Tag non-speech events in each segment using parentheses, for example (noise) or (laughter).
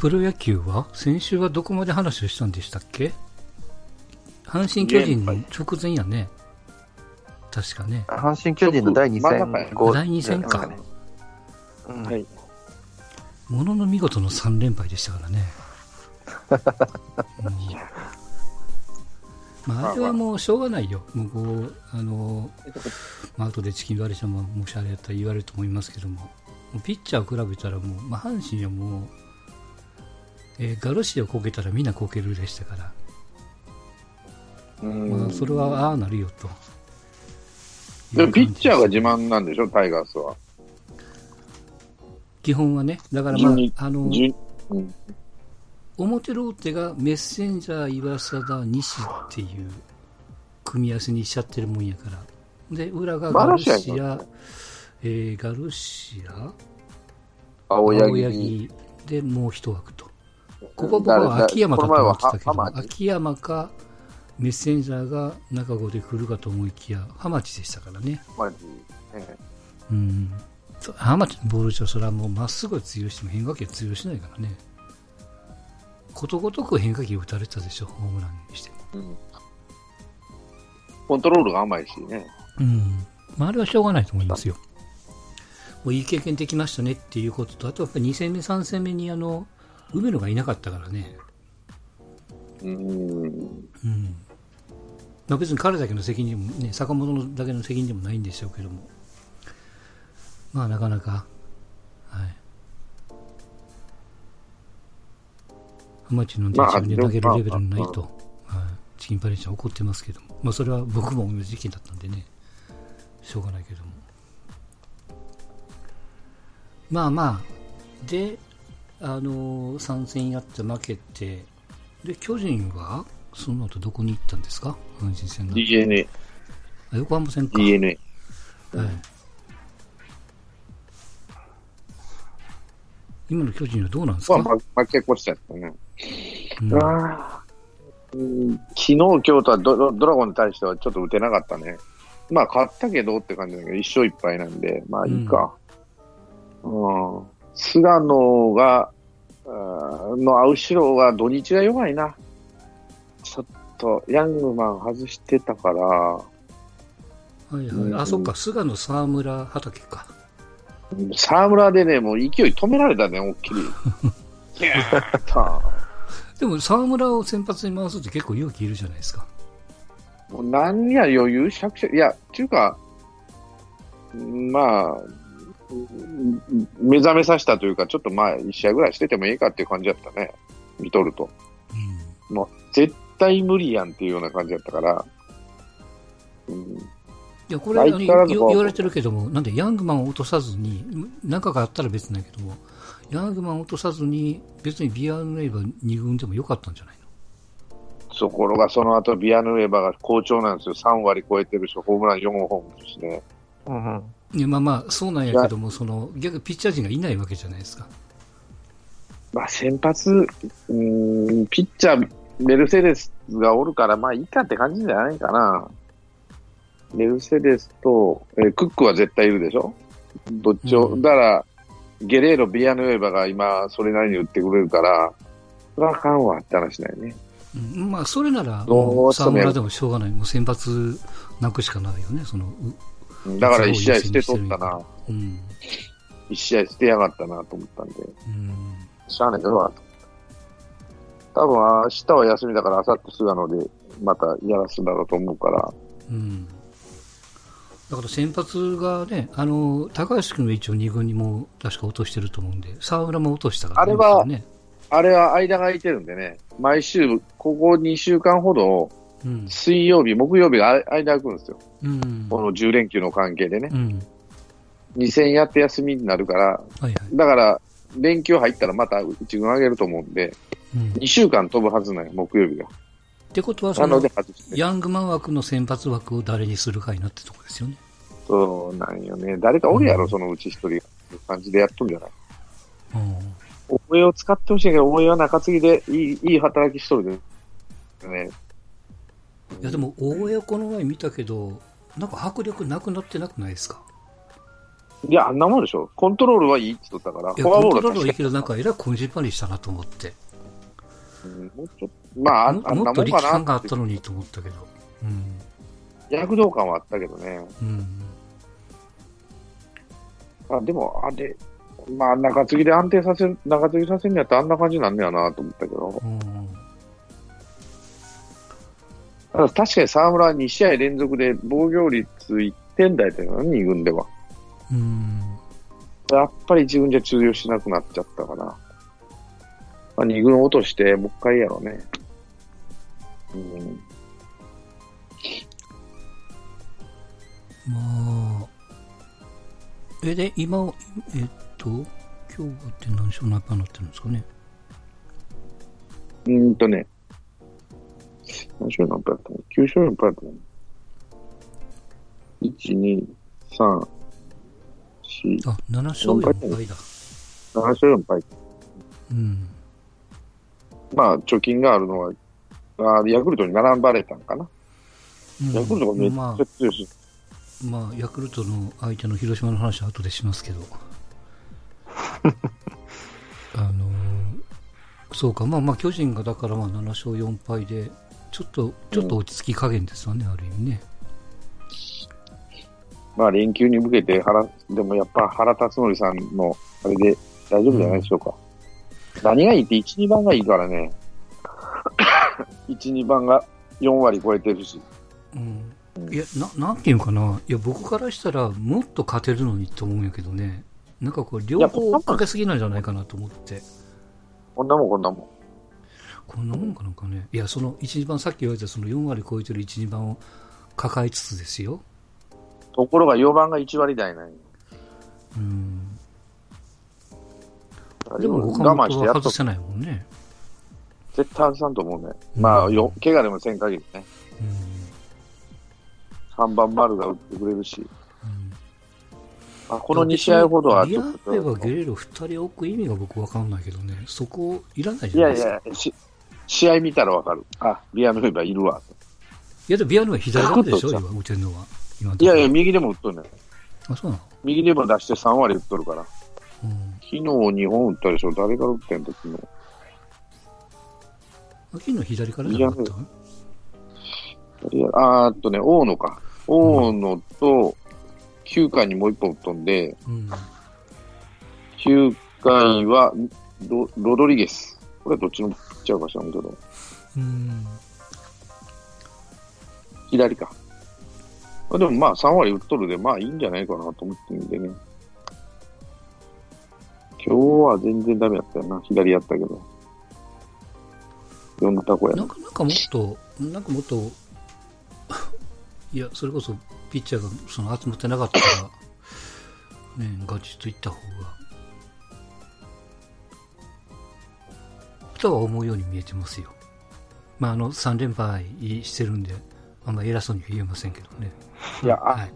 プロ野球は先週はどこまで話をしたんでしたっけ？阪神巨人の直前やね。確かね。阪神巨人の第2戦。第2戦か。うん、はい。ものの見事の3連敗でしたからね。(laughs) まあ、あれはもうしょうがないよ。もうこう、あの、まあ、後でチキンバレーションも、もしあれやったら言われると思いますけども、もピッチャーを比べたらもう、まあ、阪神はもう、えー、ガルシアをこけたらみんなこけるでしたから、まあ、それはああなるよと。でもピッチャーが自慢なんでしょ、タイガースは。基本はね、だからまあ、あの、うん、表ローテがメッセンジャー、岩貞、西っていう組み合わせにしちゃってるもんやから。で、裏がガルシア、えー、ガルシア、青柳。でもう一枠と。ここ僕は秋山かと思ってたけど、秋山かメッセンジャーが中5で来るかと思いきや、ハマチでしたからね。ハマチ、えうん。ハマチのボールじゃ、それはもうまっすぐは通用しても変化球は通用しないからね。ことごとく変化球打たれたでしょ、ホームランにしても。うん、コントロールが甘いしね。うん。まあ、あれはしょうがないと思いますよ。もういい経験できましたねっていうことと、あとやっぱり2戦目、3戦目にあの、梅野がいなかったからね。うん。うん。まあ、別に彼だけの責任も、ね、坂本だけの責任でもないんでしょうけども。まあ、なかなか、はい。ハマチの自分で投げるレベルのないと、はい、チキンパレーション怒ってますけども。まあ、それは僕も同じ意見だったんでね、しょうがないけども。まあまあ、で、あの参戦やって負けて、で、巨人は、その後どこに行ったんですか？阪神戦の。DNA。あ、横浜戦か。DNA。はい。今の巨人はどうなんですか、まあ、負け越しちゃったね。うん、あ昨日、今日とはドドラゴンに対してはちょっと打てなかったね。まあ、勝ったけどって感じだけど、一勝一敗なんで、まあいいか。うん、うん菅野が、の後ろは土日が弱いな。ちょっと、ヤングマン外してたから。はいはい。うん、あ、そっか、菅野沢村畑か。沢村でね、もう勢い止められたね、大きり。(laughs) でも沢村を先発に回すって結構勇気いるじゃないですか。もう何や余裕しゃくしゃ、いや、っていうか、まあ、目覚めさせたというか、ちょっとまあ、1試合ぐらいしててもいいかっていう感じだったね、見とると。うん、もう、絶対無理やんっていうような感じだったから、うん、いや、これ、言われてるけども、なんで、ヤングマンを落とさずに、仲があったら別だけども、ヤングマンを落とさずに、別にビアヌエバ2軍でもよかったんじゃないの？ところが、その後ビアヌエバが好調なんですよ。3割超えてるし、ホームラン4本ですね。うんいやまあまあ、そうなんやけども、その逆ピッチャー陣がいないわけじゃないですか。まあ、先発、うん、ピッチャー、メルセデスがおるから、まあいいかって感じじゃないかな。メルセデスと、えー、クックは絶対いるでしょ？どっちを、うん、だから、ゲレーロ、ビアヌエバが今、それなりに打ってくれるから、それはあかんわって話だよね。うん、まあ、それなら、沢村でもしょうがない。もう先発なくしかないよね。その、だから1試合してとったな。うん。1試合してやがったなと思ったんで。うん。しゃあないけどなと。多分明日は休みだから、明後日菅野でまたやらすんだろうと思うから。うん。だから先発がね、あの、高橋君の一応2軍にも確か落としてると思うんで、沢村も落としたから、ね、あれは、ね、あれは間が空いてるんでね、毎週、ここ2週間ほど、水曜日、木曜日が間空くんですよ。うん、この10連休の関係でね。うん、2戦やって休みになるから、はいはい、だから、連休入ったらまた1軍上げると思うんで、うん、2週間飛ぶはずなんよ、木曜日が。ってことはその、ヤングマン枠の先発枠を誰にするかいなってとこですよね。そうなんよね。誰かおるやろ、うん、そのうち一人。感じでやっとんじゃない？うん。大江を使ってほしいけど、大江は中継ぎでいいいい働きしとるでね。いやでも、大江この前見たけど、なんか迫力なくなってなくないですか？いや、あんなもんでしょ。コントロールはいいって言ったから。フォアボールコントロールはいいけど、なんかえらいこじんまりしたなと思って。うん、もうちょっと、まあ、あんなもんかなもっと力感があったのにと思ったけど。うん。躍動感はあったけどね。うん。あでも、あれ、まあ、中継ぎで安定させる、中継ぎさせるんやったらあんな感じなんねやなと思ったけど。うん確かに沢村は2試合連続で防御率1点台だよな、2軍では。うん。やっぱり自分じゃ通用しなくなっちゃったから。まあ、2軍落として、もう一回やろうね。うん。まあ、え、で、今、えっと、今日って何勝何敗になってるんですかね。うんとね、何勝何敗だったの ?9 勝4敗だったの ?1、2、3、4。あ、7勝4敗だ。7勝4敗。うん。まあ、貯金があるのは、あヤクルトに並ばれたんかな？うん、ヤクルトがめっちゃ強いし。まあ、まあ、ヤクルトの相手の広島の話は後でしますけど。(laughs) あのー、そうか、まあまあ、巨人がだからまあ7勝4敗で、ちょっと、ちょっと落ち着き加減ですわね、うん、ある意味ね。まあ、連休に向けて腹、でもやっぱ原辰徳さんのあれで大丈夫じゃないでしょうか。うん、何がいいって1、2番がいいからね。(coughs) 1、2番が4割超えてるし。うん。いや、な、なんていうかな。いや、僕からしたらもっと勝てるのにと思うんやけどね。なんかこう、両方かけすぎなんじゃないかなと思って。こんなもん、こんなもん。こんなもんかなんかね。いや、その1、2番、さっき言われたその4割超えてる1、2番を抱えつつですよ。ところが4番が1割台なんうん。でも岡本は外せないもんね。絶対外さんと思うね。まあ、よ怪我でもせん限りね。うん、3番丸が打ってくれるし。あこの2試合ほどはちょっと。リアはゲレーロ2人置く意味が僕わかんないけどね、そこいらないじゃないですか。いやいや、し試合見たらわかる。あ、ビアノエバいるわ。いや、でビアノエバ左なんでしょ、今、打てるのは。いやいや、右でも打っとるね。あ、そうなの？右でも出して3割打っとるから。うん、昨日2本打ったでしょ？誰から打ってんだ、昨日？昨日左からじゃなかったあーっとね、大野か。大野と、9回にもう1本飛んで、うん、9回はロロドリゲス。これはどっちの？ピッチャーかしらんけど。うん、左か。でもまあ3割打っとるで、まあいいんじゃないかなと思ってるんでね。今日は全然ダメだったよな。左やったけど。4タコやな。なんかなんかもっと、なんかもっと、(laughs) いや、それこそピッチャーがその集まってなかったから、ね、ガチッといった方が、とは思うように見えてますよ。まあ、あの、3連敗してるんで、あんま偉そうには言えませんけどね。いや、はい、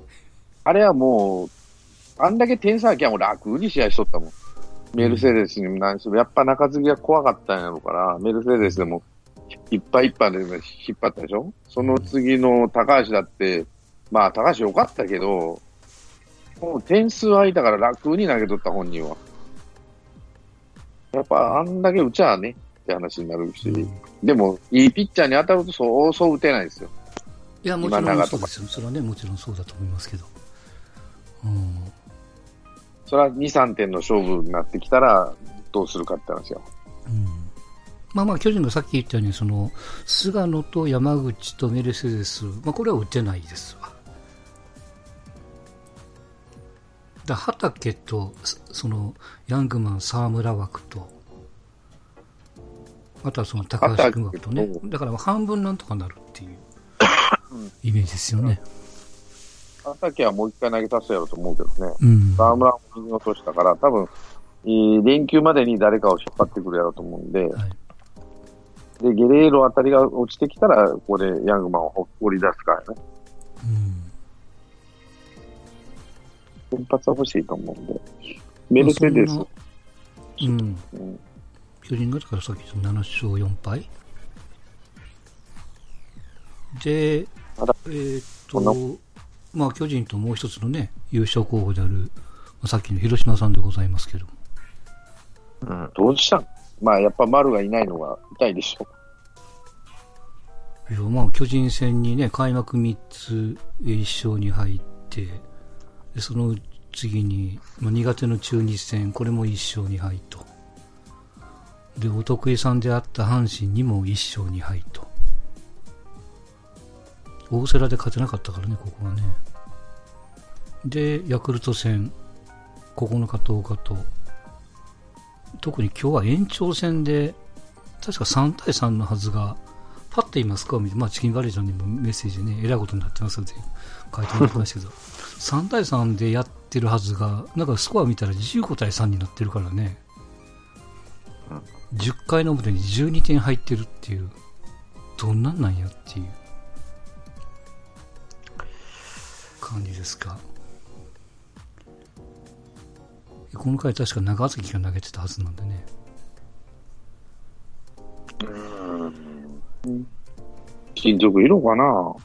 あれはもう、あんだけ点差きゃもう楽に試合しとったもん。メルセデスにも何しろ、やっぱ中継ぎが怖かったんやろから、メルセデスでもいっぱいいっぱいで引っ張ったでしょ？その次の高橋だって、まあ、高橋良かったけど、もう点数空いたから楽に投げとった本人は。やっぱあんだけ打ちゃねって話になるし、うん、でも、いいピッチャーに当たるとそうそう打てないですよ。いや、もちろんそうですよ。それはね、もちろんそうだと思いますけど。うん。それは2、3点の勝負になってきたら、どうするかって話よ。うん。まあまあ、巨人がさっき言ったように、その、菅野と山口とメルセデス、まあこれは打てないですわ。だ畑と、その、ヤングマン、沢村枠と、あとはその高橋君枠とね、だから半分なんとかなるっていうイメージですよね。畑はもう一回投げさせやろうと思うけどね、うん、沢村も右落としたから、多分、連休までに誰かを引っ張ってくるやろうと思うんで、はい、で、ゲレーロあたりが落ちてきたら、ここでヤングマンをほっこり出すからね。うん先発は欲しいと思うんで。メルセデス。うん。巨人がだからさっき7勝4敗で、えー、っと、まあ巨人ともう一つのね、優勝候補であるさっきの広島さんでございますけども。うん、どうした？まあ、やっぱ丸がいないのが痛いでしょいや、まあ、巨人戦にね、開幕3つ、1勝に入って、でその次に、まあ、苦手の中日戦、これも1勝2敗と。で、お得意さんであった阪神にも1勝2敗と。大瀬良で勝てなかったからね、ここはね。で、ヤクルト戦、9日10日と、特に今日は延長戦で、確か3対3のはずが、パッと言いますか？見て、まあ、チキンバレージョンにもメッセージね、えらいことになってますって書いてもらってましたけど、3対3でやってるはずが、なんかスコア見たら15対3になってるからね、10回の表に12点入ってるっていう、どんなんなんやっていう感じですか。この回確か長崎が投げてたはずなんでね。うん。金属色かなも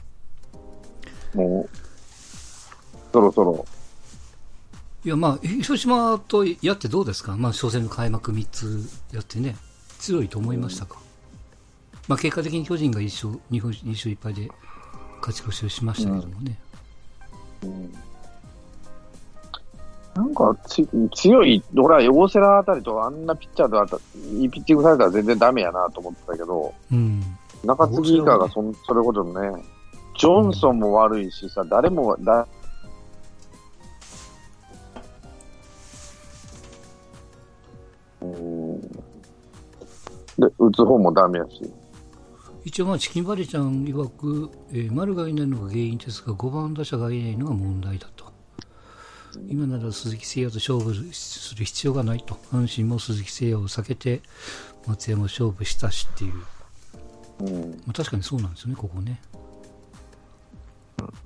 う、そろそろ。いや、まあ、広島とやってどうですか？まあ、初戦の開幕3つやってね、強いと思いましたか、うん、まあ、結果的に巨人が1勝、2勝 ,2 勝1敗で勝ち越しをしましたけどもね。うん、うんなんかつ強い、ほら、大瀬良あたりとあんなピッチャーといいピッチングされたら全然ダメやなと思ってたけど、うん、中継ぎ以下がそそれこそね、ジョンソンも悪いしさ、誰もだ、打つ方もダメやし。一応、まあ、チキンバレちゃん曰く、えー、丸がいないのが原因ですが、5番打者がいないのが問題だと。今なら鈴木誠也と勝負する必要がないと阪神も鈴木誠也を避けて松山勝負したしっていう、うんまあ、確かにそうなんですよね、ここね。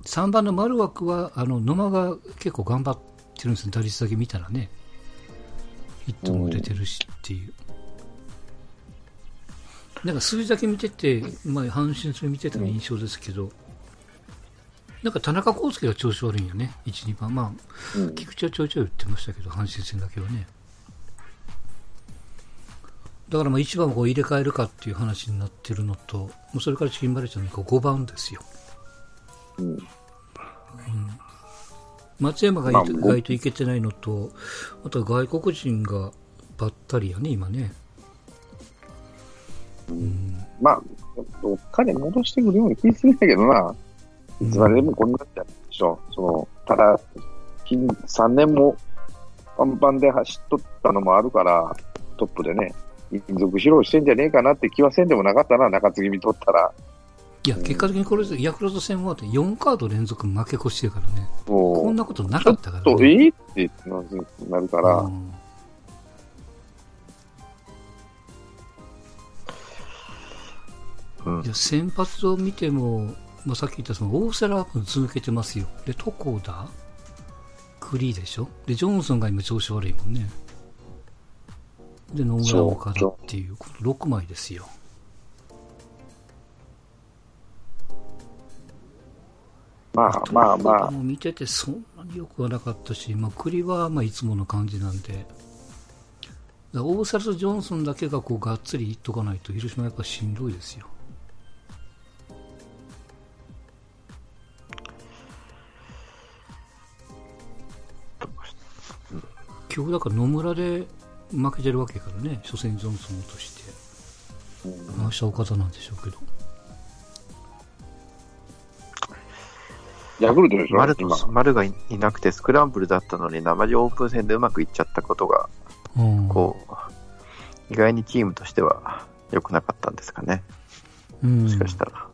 3番の丸枠はあの野間が結構頑張ってるんです打率だけ見たらね、ヒットも出てるしっていう。なんか数字だけ見てて、まあ、阪神戦見てた印象ですけど、なんか田中康介が調子悪いんよね、1、2番。まあ、うん、菊池はちょいちょい言ってましたけど、阪神戦だけはね。だからまあ1番をこう入れ替えるかっていう話になってるのと、それからチキンバレーちゃんの5番ですよ。うん、うん、松山が意外といけてないのと、あとは外国人がばったりやね、今ね。うん、まあ、どっかで戻してくるような気するんだけどな。いつまででもこんなじゃないでしょ。その、ただ、近3年もパンパンで走っとったのもあるから、トップでね、連続披露してんじゃねえかなって気はせんでもなかったな、中継ぎ見とったら。いや、結果的にこれ、ヤクルト戦もあって4カード連続負け越してるからね。こんなことなかったからね。ちょっと、えー、ってなるから。うんいや先発を見ても、まあ、さっき言ったその大瀬良は続けてますよ。で、床田、クリーでしょ？で、ジョンソンが今調子悪いもんね。で、野村岡田っていう、この6枚ですよ。まあまあまあ。も見ててそんなによくはなかったし、まあ、栗はまあいつもの感じなんで、大瀬良とジョンソンだけがこうがっつりいっとかないと、広島やっぱしんどいですよ。今日だから野村で負けてるわけからね、初戦ジョンソンとして、明日岡田なんでしょうけど。ヤクルトでしょ？丸丸がいなくてスクランブルだったのに、生地オープン戦でうまくいっちゃったことが、うん、こう、意外にチームとしては良くなかったんですかね。うん、もしかしたら。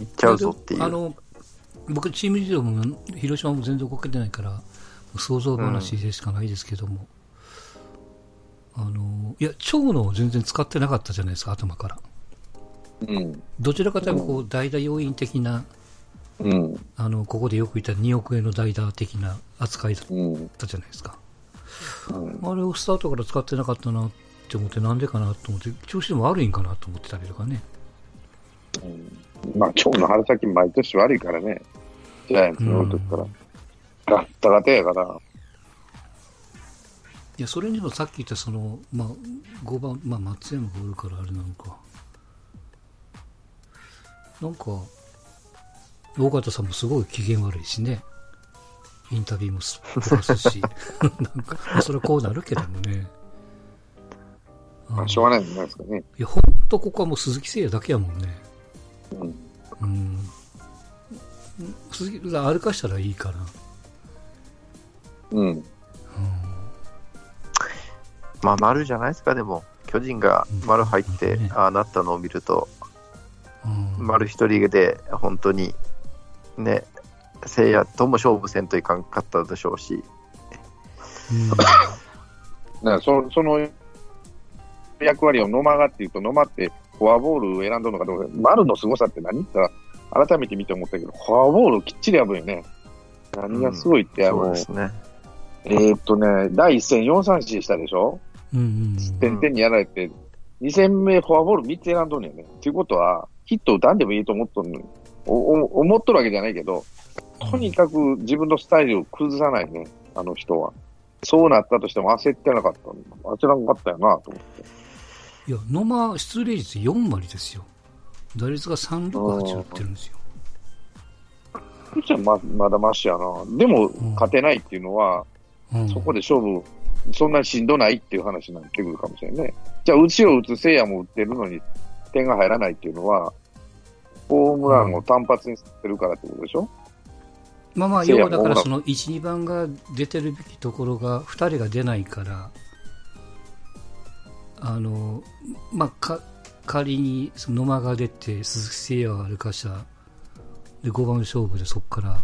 いっちゃうぞっていう。あの僕、チーム事情も広島も全然動けてないから、想像話でしかないですけども、うん、あのいや長野を全然使ってなかったじゃないですか頭から、うん、どちらかというとこう代打要因的な、うん、あのここでよく言った2億円の代打的な扱いだったじゃないですか、うん、あれをスタートから使ってなかったなって思ってなんでかなと思って調子でも悪いんかなと思ってたりとかね、うん、まあ今日の春先毎年悪いからね。ジャイアンツの時から、ガッタガタやから。いや、それにもさっき言ったその、まあ、5番、まあ、松山がおるからあれなのか。なんか、尾形さんもすごい機嫌悪いしね。インタビューもすすし。(laughs) なんか、まあ、それはこうなるけどもね。まあ、しょうがないんじゃないですかね。いや、ほんとここはもう鈴木誠也だけやもんね。うん。うん。鈴木、歩かしたらいいかな。うん。うん、まあ、丸じゃないですか、でも。巨人が丸入って、ね、ああなったのを見ると、うん、丸一人で本当にね、聖夜とも勝負せんといかんかったでしょうし。うん、だからそその役割を野間がっていうと、野間ってフォアボールを選んだのかどうか、丸の凄さって何って改めて見て思ったけど、フォアボールきっちりやぶよね。何がすごいって、あの、そうですね。えー、っとね、第1戦4三振したでしょ？うんうん、点々にやられて、2戦目フォアボール3つ選んどんねんね。っていうことは、ヒット打たんでもいいと思っとんのお思っとるわけじゃないけど、とにかく自分のスタイルを崩さないね、あの人は。そうなったとしても焦ってなかった。焦らなかったよなと思って。いや、野間出塁率4割ですよ。打率が368打ってるんですよ。ピッチャーままだましやな。でも、勝てないっていうのは、うん、そこで勝負、そんなにしんどないっていう話になってくるかもしれないね。じゃあ、うちを打つ聖夜も打ってるのに点が入らないっていうのは、ホームランを単発にしてるからってことでしょ、うん、まあまあ、要はだからその1、2番が出てるべきところが2人が出ないから、あの、まあ、か、仮にその野間が出て、鈴木誠也が歩かしたで、5番勝負でそこから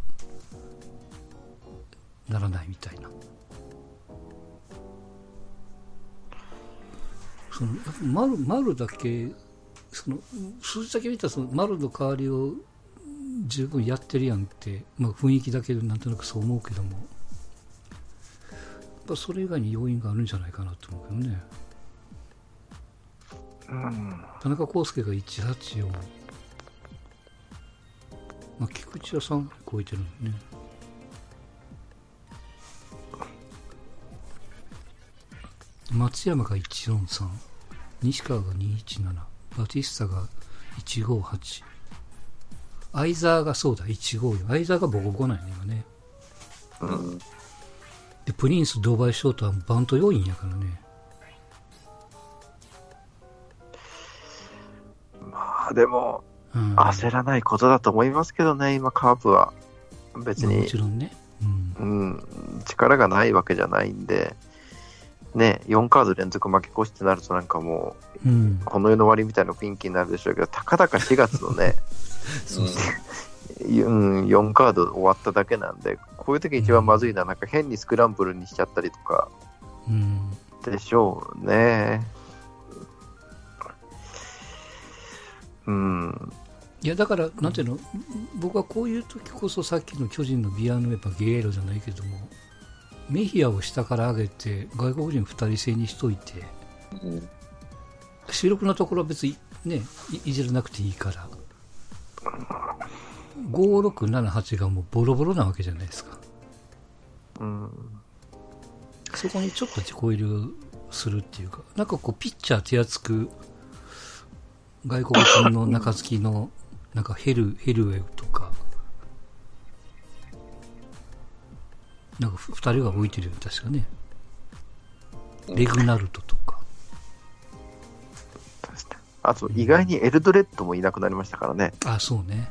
ならないみたいな。その丸丸だけ、その数字だけ見たらその丸の代わりを十分やってるやんって、まあ、雰囲気だけでなんとなくそう思うけども、やっぱそれ以外に要因があるんじゃないかなと思うけどね。うん、田中康介が184。まあ、菊池は3超えてるんね。松山が143、西川が217、バティスタが158、相沢がそうだ、154。相沢がボコボコなんやね、今ね。うん。で、プリンス、ドバイショートはバント要員やからね。まあ、でも、焦らないことだと思いますけどね、今、カープは。別に、もちろんね、うん、うん、力がないわけじゃないんで、ね、4カード連続負け越しってなると、なんかもう、うん、この世の終わりみたいな雰囲気になるでしょうけど、たかだか4月のね、(laughs) そうそう (laughs) うん、4カード終わっただけなんで、こういう時一番まずいのは、なんか変にスクランブルにしちゃったりとか、うん、でしょうね。うん。いや、だから、なんていうの、僕はこういう時こそさっきの巨人のビアヌエパゲエロじゃないけども、メヒアを下から上げて、外国人2人制にしといて、うん、主力のところは別にね、いじらなくていいから、5、6、7、8がもうボロボロなわけじゃないですか。うん。そこにちょっと自己入れするっていうか、なんかこう、ピッチャー手厚く、外国人の中付きの、なんかヘル、ヘルウェルとなんか二人が置いてるよね、確かね。レグナルトとか。あと、意外にエルドレッドもいなくなりましたからね。うん、あ、そうね。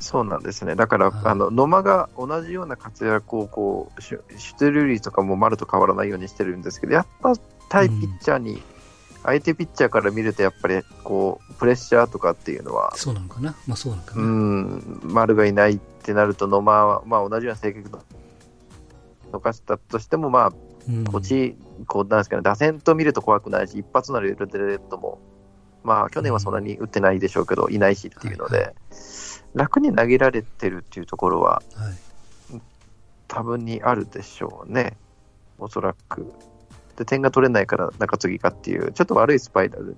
そうなんですね。だから、あの、野間が同じような活躍を、こう、シュテルリーとかも丸と変わらないようにしてるんですけど、やっぱ対ピッチャーに相手ピッチャーから見ると、やっぱりこうプレッシャーとかっていうのは、そうなのかな、まあ、そうなのかな。うん、丸がいないってなると、野間は、まあ、同じような性格のかしたとしても、まあ、こっち、こうなんですかね、打線と見ると怖くないし、一発なるエルデレッドも、まあ、去年はそんなに打ってないでしょうけど、いないしっていうので、はいはい、楽に投げられてるっていうところは、はい、多分にあるでしょうね、おそらく。で、点が取れないから中継ぎかっていう、ちょっと悪いスパイラル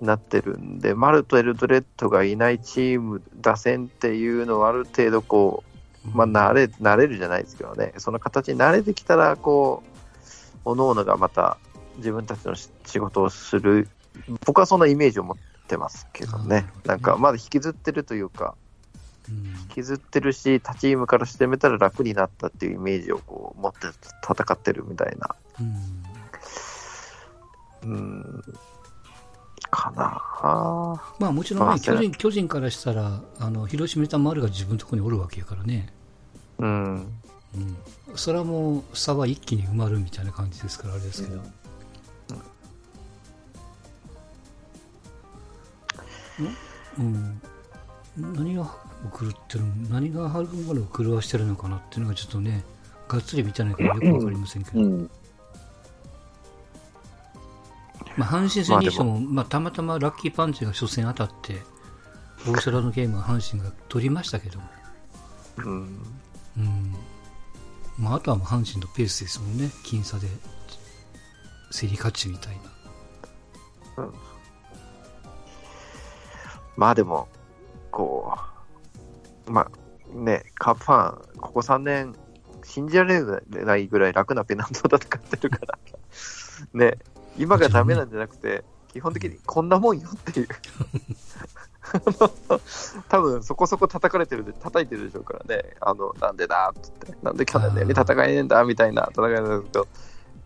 になってるんで、うん、マルとエルドレッドがいないチーム、打線っていうのはある程度こう、まあ、慣れ、慣れるじゃないですけどね、その形に慣れてきたら、こう、おのおのがまた自分たちの仕事をする、僕はそんなイメージを持ってますけどね、なんかまだ引きずってるというか、引きずってるし、他チームからしてみたら楽になったっていうイメージをこう持って戦ってるみたいな。うん、うんかなまあもちろんね、巨人巨人からしたら、あの広島た丸が自分のところにおるわけやからね。うん。うん。それはもう差は一気に埋まるみたいな感じですから、あれですけど。うん、うん、何が狂ってる何が春丸を狂わしてるのかなっていうのがちょっとね、がっつり見てないからよくわかりませんけど。うんまあ、阪神戦にしても、まあ、たまたまラッキーパンチが初戦当たって、大空のゲームは阪神が取りましたけど、うん。うん。まあ、あとはもう阪神のペースですもんね、僅差で、競り勝ちみたいな。うん。まあでも、こう、まあね、カープファン、ここ3年、信じられないぐらい楽なペナントを戦ってるから、(laughs) ね、今がダメなんじゃなくて、基本的にこんなもんよっていう。(laughs) 多分そこそこ叩かれてるで、叩いてるでしょうからね、あの、なんでだって。言って、なんで去年のように戦えねえんだみたいな戦いなんですけど、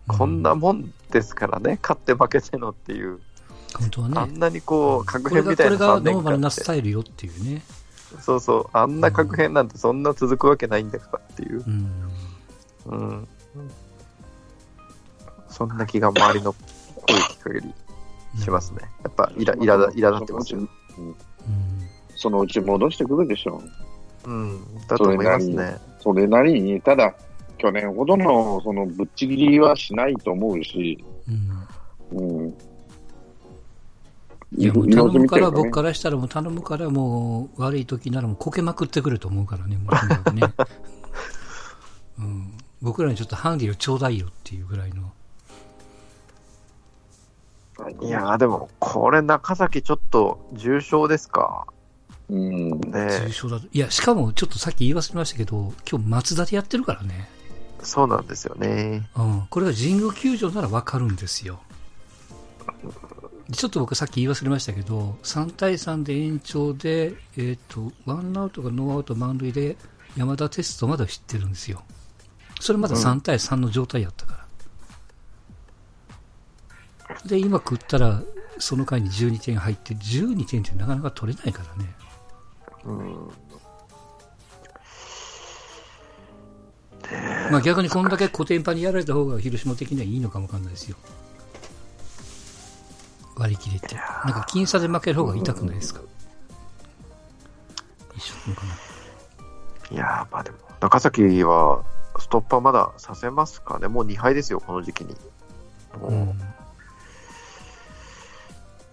こんなもんですからね、勝って負けてのっていう。本当はね。あんなにこう、確変みたいなこれがノーマルなスタイルよっていうね。そうそう、あんな確変なんてそんな続くわけないんだからっていう。うん。うん、そんな気が周りの声聞く限りしますね。やっぱ、いら、いら、いら立ってますよ。うん。そのうち戻してくるでしょう。うん。だと思いますね。それなりに、ただ、去年ほどの、その、ぶっちぎりはしないと思うし、うん。うん。いや、もう頼むから、僕からしたらもう頼むから、もう悪い時ならもうこけまくってくると思うからね、もうね。(laughs) うん。僕らにちょっとハンディをちょうだいよっていうぐらいの。いやでも、これ、中崎、ちょっと重症ですか？うん、ね、重症だいや、しかもちょっとさっき言い忘れましたけど、今日松田でやってるからね。そうなんですよね。うん、これが神宮球場ならわかるんですよ。ちょっと僕さっき言い忘れましたけど、3対3で延長で、えっ、ー、と、ワンアウトがノーアウト満塁で山田テストまだ知ってるんですよ。それまだ3対3の状態やったから。で、今食ったら、その間に12点入って、12点ってなかなか取れないからね。うん。まあ逆にこんだけ古典版にやられた方が広島的にはいいのかもわかんないですよ。割り切れて。なんか僅差で負ける方が痛くないですか、一緒なのかな。いやまあでも、中崎はストッパーまださせますかね。もう2敗ですよ、この時期に。うん、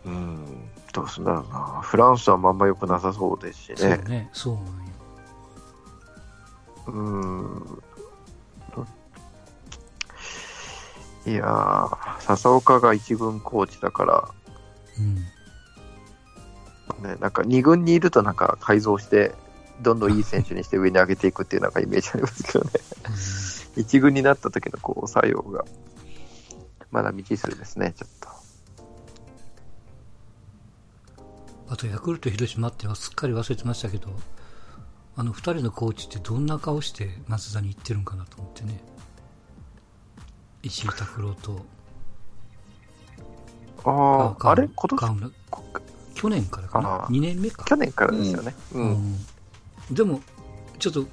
うん、どうすんだろうな。フランスはまんま良くなさそうですしね。そうね、そうなんよ。うん。いやー、笹岡が一軍コーチだから、うん、ね、なんか二軍にいるとなんか改造して、どんどんいい選手にして上に上げていくっていうなんかイメージありますけどね。一軍になった時のこう作用が、まだ未知数ですね、ちょっと。とヤクルト、広島ってすっかり忘れてましたけど、あの2人のコーチってどんな顔して松田に行ってるんかなと思ってね。石井拓郎と。ああ、あれ今年去年からかな ?2 年目か。去年からですよね。うん。うん、でも、ちょっと、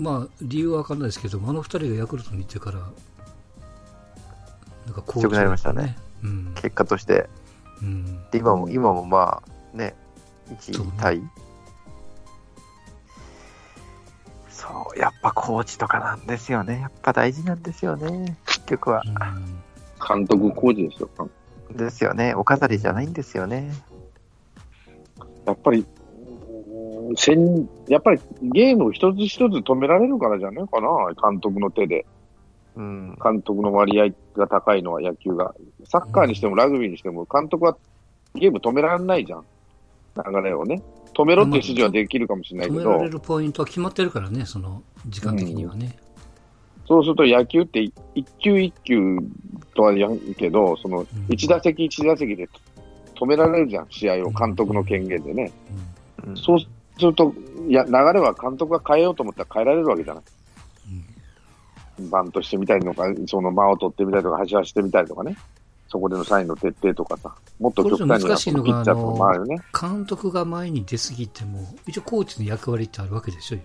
まあ、理由はわかんないですけど、あの2人がヤクルトに行ってから、なんかコーチ、ね、強くなりましたね。うん、結果として。うん、で今も、今もまあ、ね、1位タイ。そう、やっぱコーチとかなんですよね。やっぱ大事なんですよね、結局は。監督コーチですよ。ですよね。お飾りじゃないんですよね。やっぱり、やっぱりゲームを一つ一つ止められるからじゃないかな、監督の手で。うん、監督の割合が高いのは野球が。サッカーにしてもラグビーにしても、監督はゲーム止められないじゃん。流れをね。止めろっていう指示はできるかもしれないけど。止められるポイントは決まってるからね、その時間的にはね。うん、そうすると野球って一球一球とは言うけど、その一打席一打席で止められるじゃん、試合を監督の権限でね。うん、そうすると、いや、流れは監督が変えようと思ったら変えられるわけじゃない。バントしてみたりとか、その間を取ってみたりとか、走らせてみたりとかね。そこでのサインの徹底とかさ、もっと極端に難しいのが、あの、ね、監督が前に出すぎても、一応コーチの役割ってあるわけでしょよ。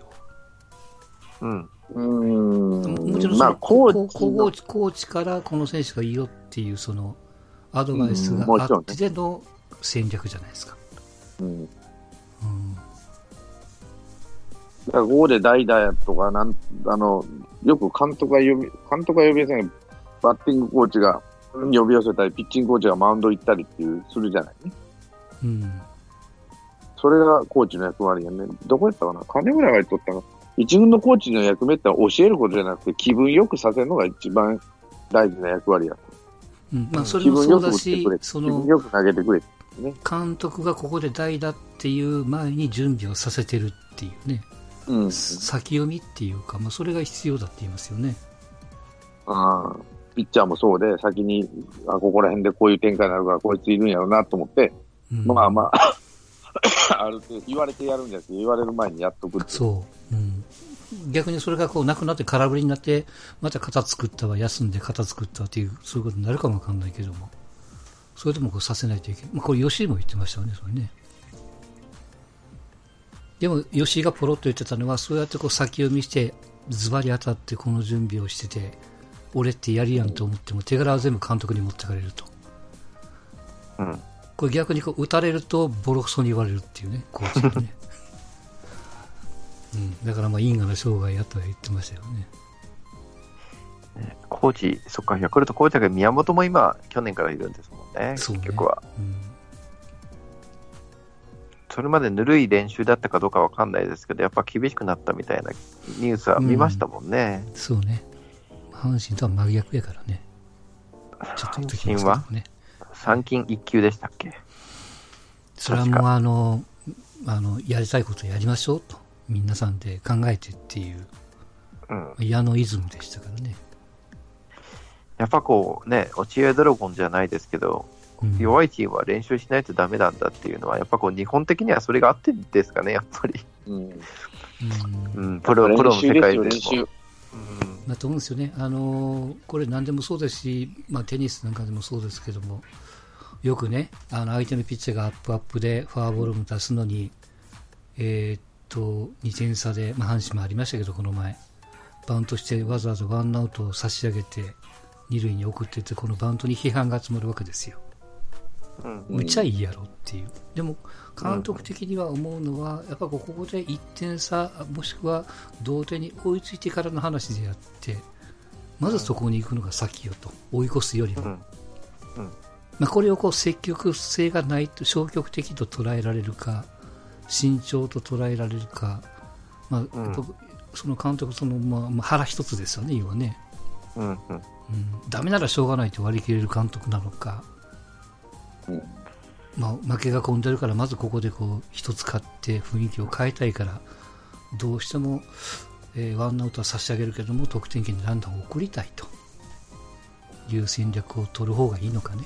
うん。うん。もちろんまあ、コーチコーチ、コーチからこの選手がいいよっていう、その、アドバイスがあってでの戦略じゃないですか。うん。うん。だからここで代打とか、なん、あの、よく監督が呼び、監督が呼び寄せない、バッティングコーチが呼び寄せたり、ピッチングコーチがマウンド行ったりっていう、するじゃないね。うん。それがコーチの役割やね。どこやったかな？金村が言っとったか一軍のコーチの役目って教えることじゃなくて、気分よくさせるのが一番大事な役割や。うん、まあ、それもそうだし、その、気分よく投げてくれ。ね、監督がここで代打っていう前に準備をさせてるっていうね。うん、先読みっていうか、まあ、それが必要だって言いますよね。ああ、ピッチャーもそうで、先に、あ、ここら辺でこういう展開になるから、こいついるんやろうなと思って、うん、まあまあ (laughs) ある程度言われてやるんじゃなくて、言われる前にやっとくそう。うん。逆にそれがこうなくなって空振りになって、また型作ったわ、休んで型作ったっていう、そういうことになるかもわかんないけども。それでもこうさせないといけない。まあ、これ吉井も言ってましたよね、それね。でも、吉井がポロッと言ってたのは、そうやってこう先読みして、ズバリ当たってこの準備をしてて、俺ってやりやんと思っても、手柄は全部監督に持ってかれると。うん。これ逆にこう打たれるとボロクソに言われるっていうね、コーチにね。(laughs) うん、だからまあ因果な生涯やとは言ってましたよね。コーチ、そっか、ヤクルトコーチだけど、宮本も今、去年からいるんですもんね、結局は。うんそれまでぬるい練習だったかどうかわかんないですけど、やっぱ厳しくなったみたいなニュースは見ましたもんね。うん、そうね。阪神とは真逆やからね。ちょっと阪神は？3金1級でしたっけ？それはもうあの、あの、やりたいことやりましょうと。皆さんで考えてっていう、うん、矢野イズムでしたからね。やっぱこうね、落合ドラゴンじゃないですけど、弱いチームは練習しないとダメなんだっていうのは、やっぱこう日本的にはそれがあってんですかね、やっぱり。うん。うん、プロ、プロの世界でも。うん、だと思うんですよね。あのこれ何でもそうですし、まあテニスなんかでもそうですけども、よくね、あの相手のピッチャーがアップアップでフォアボールも出すのに、えー、っと、2点差で、まあ阪神もありましたけど、この前。バウントしてわざわざワンアウトを差し上げて、二塁に送っていって、このバウントに批判が集まるわけですよ。むちゃいいやろっていう。でも、監督的には思うのは、やっぱここで1点差、もしくは同点に追いついてからの話であって、まずそこに行くのが先よと、追い越すよりも。うん。まあ、これをこう積極性がないと消極的と捉えられるか、慎重と捉えられるか、まあ、うん、その監督その、まあ、腹一つですよね、要はね。うんうん。うん、ダメならしょうがないと割り切れる監督なのか、まあ、負けが込んでるからまずここでこう一つ勝って雰囲気を変えたいからどうしても、えー、ワンアウトは差し上げるけども得点圏にランナーを送りたいと。いう戦略を取る方がいいのかね。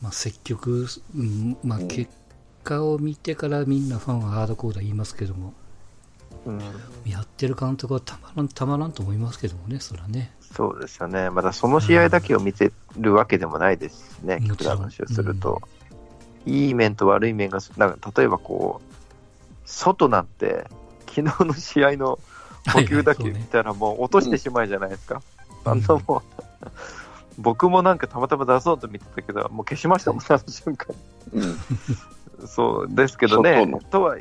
まあ、積極、うんまあ、結果を見てからみんなファンはアードコーダ言いますけども、うん、やってる監督はたまらんたまらんと思いますけどもね、それはね。そうですよね、まだその試合だけを見てるわけでもないですしね、聞く話をすると、うん、いい面と悪い面が、なんか例えばこう、外なんて、昨日の試合の補給打球見たら、もう落としてしまいじゃないですか、あん。なもう、(laughs) 僕もなんかたまたま出そうと見てたけど、もう消しましたもん、あの瞬間。うん、そうですけどね、とは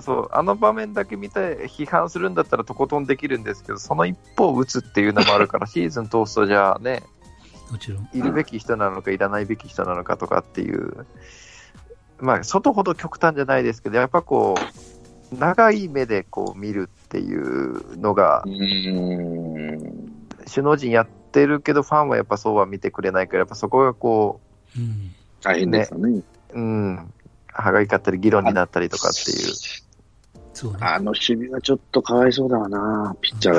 そうあの場面だけ見て批判するんだったらとことんできるんですけど、その一方を打つっていうのもあるから、(laughs) シーズン通すとじゃあね、もちろん。いるべき人なのか、いらないべき人なのかとかっていう、まあ、外ほど極端じゃないですけど、やっぱこう、長い目でこう見るっていうのが、首脳陣やっってるけど、ファンはやっぱそうは見てくれないから、やっぱそこがこう、うん、大変ですよね。うん。歯がゆかったり、議論になったりとかっていう。そうね、あの守備はちょっとかわいそうだわな、ピッチャー